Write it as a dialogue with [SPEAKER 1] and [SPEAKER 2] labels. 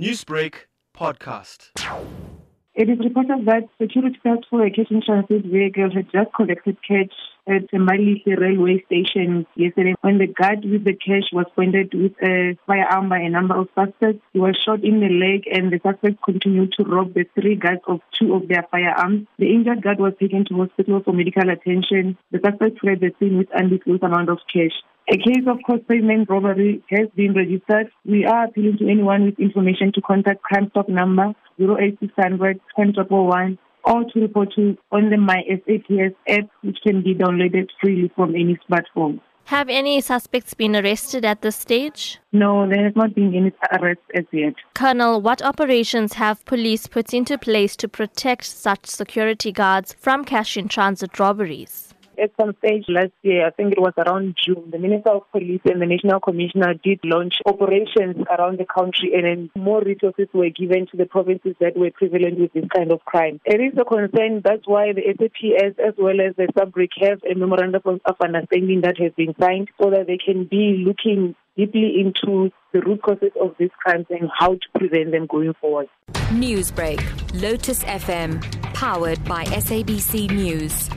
[SPEAKER 1] Newsbreak podcast.
[SPEAKER 2] It is reported that security guards for a cash in transit vehicle had just collected cash at the Malisi railway station yesterday when the guard with the cash was pointed with a firearm by a number of suspects. He was shot in the leg and the suspects continued to rob the three guards of two of their firearms. The injured guard was taken to hospital for medical attention. The suspects fled the scene with an undisclosed amount of cash. A case of cost payment robbery has been registered. We are appealing to anyone with information to contact Crime Stop number 08600 101 or to report to on the My SAPS app, which can be downloaded freely from any smartphone.
[SPEAKER 3] Have any suspects been arrested at this stage?
[SPEAKER 2] No, there has not been any arrests as yet.
[SPEAKER 3] Colonel, what operations have police put into place to protect such security guards from cash in transit robberies?
[SPEAKER 2] At some stage last year, I think it was around June, the Minister of Police and the National Commissioner did launch operations around the country and then more resources were given to the provinces that were prevalent with this kind of crime. It is a concern, that's why the SAPS as well as the SABRIC have a memorandum of understanding that has been signed so that they can be looking deeply into the root causes of these crimes and how to prevent them going forward.
[SPEAKER 4] Newsbreak, Lotus FM, powered by SABC News.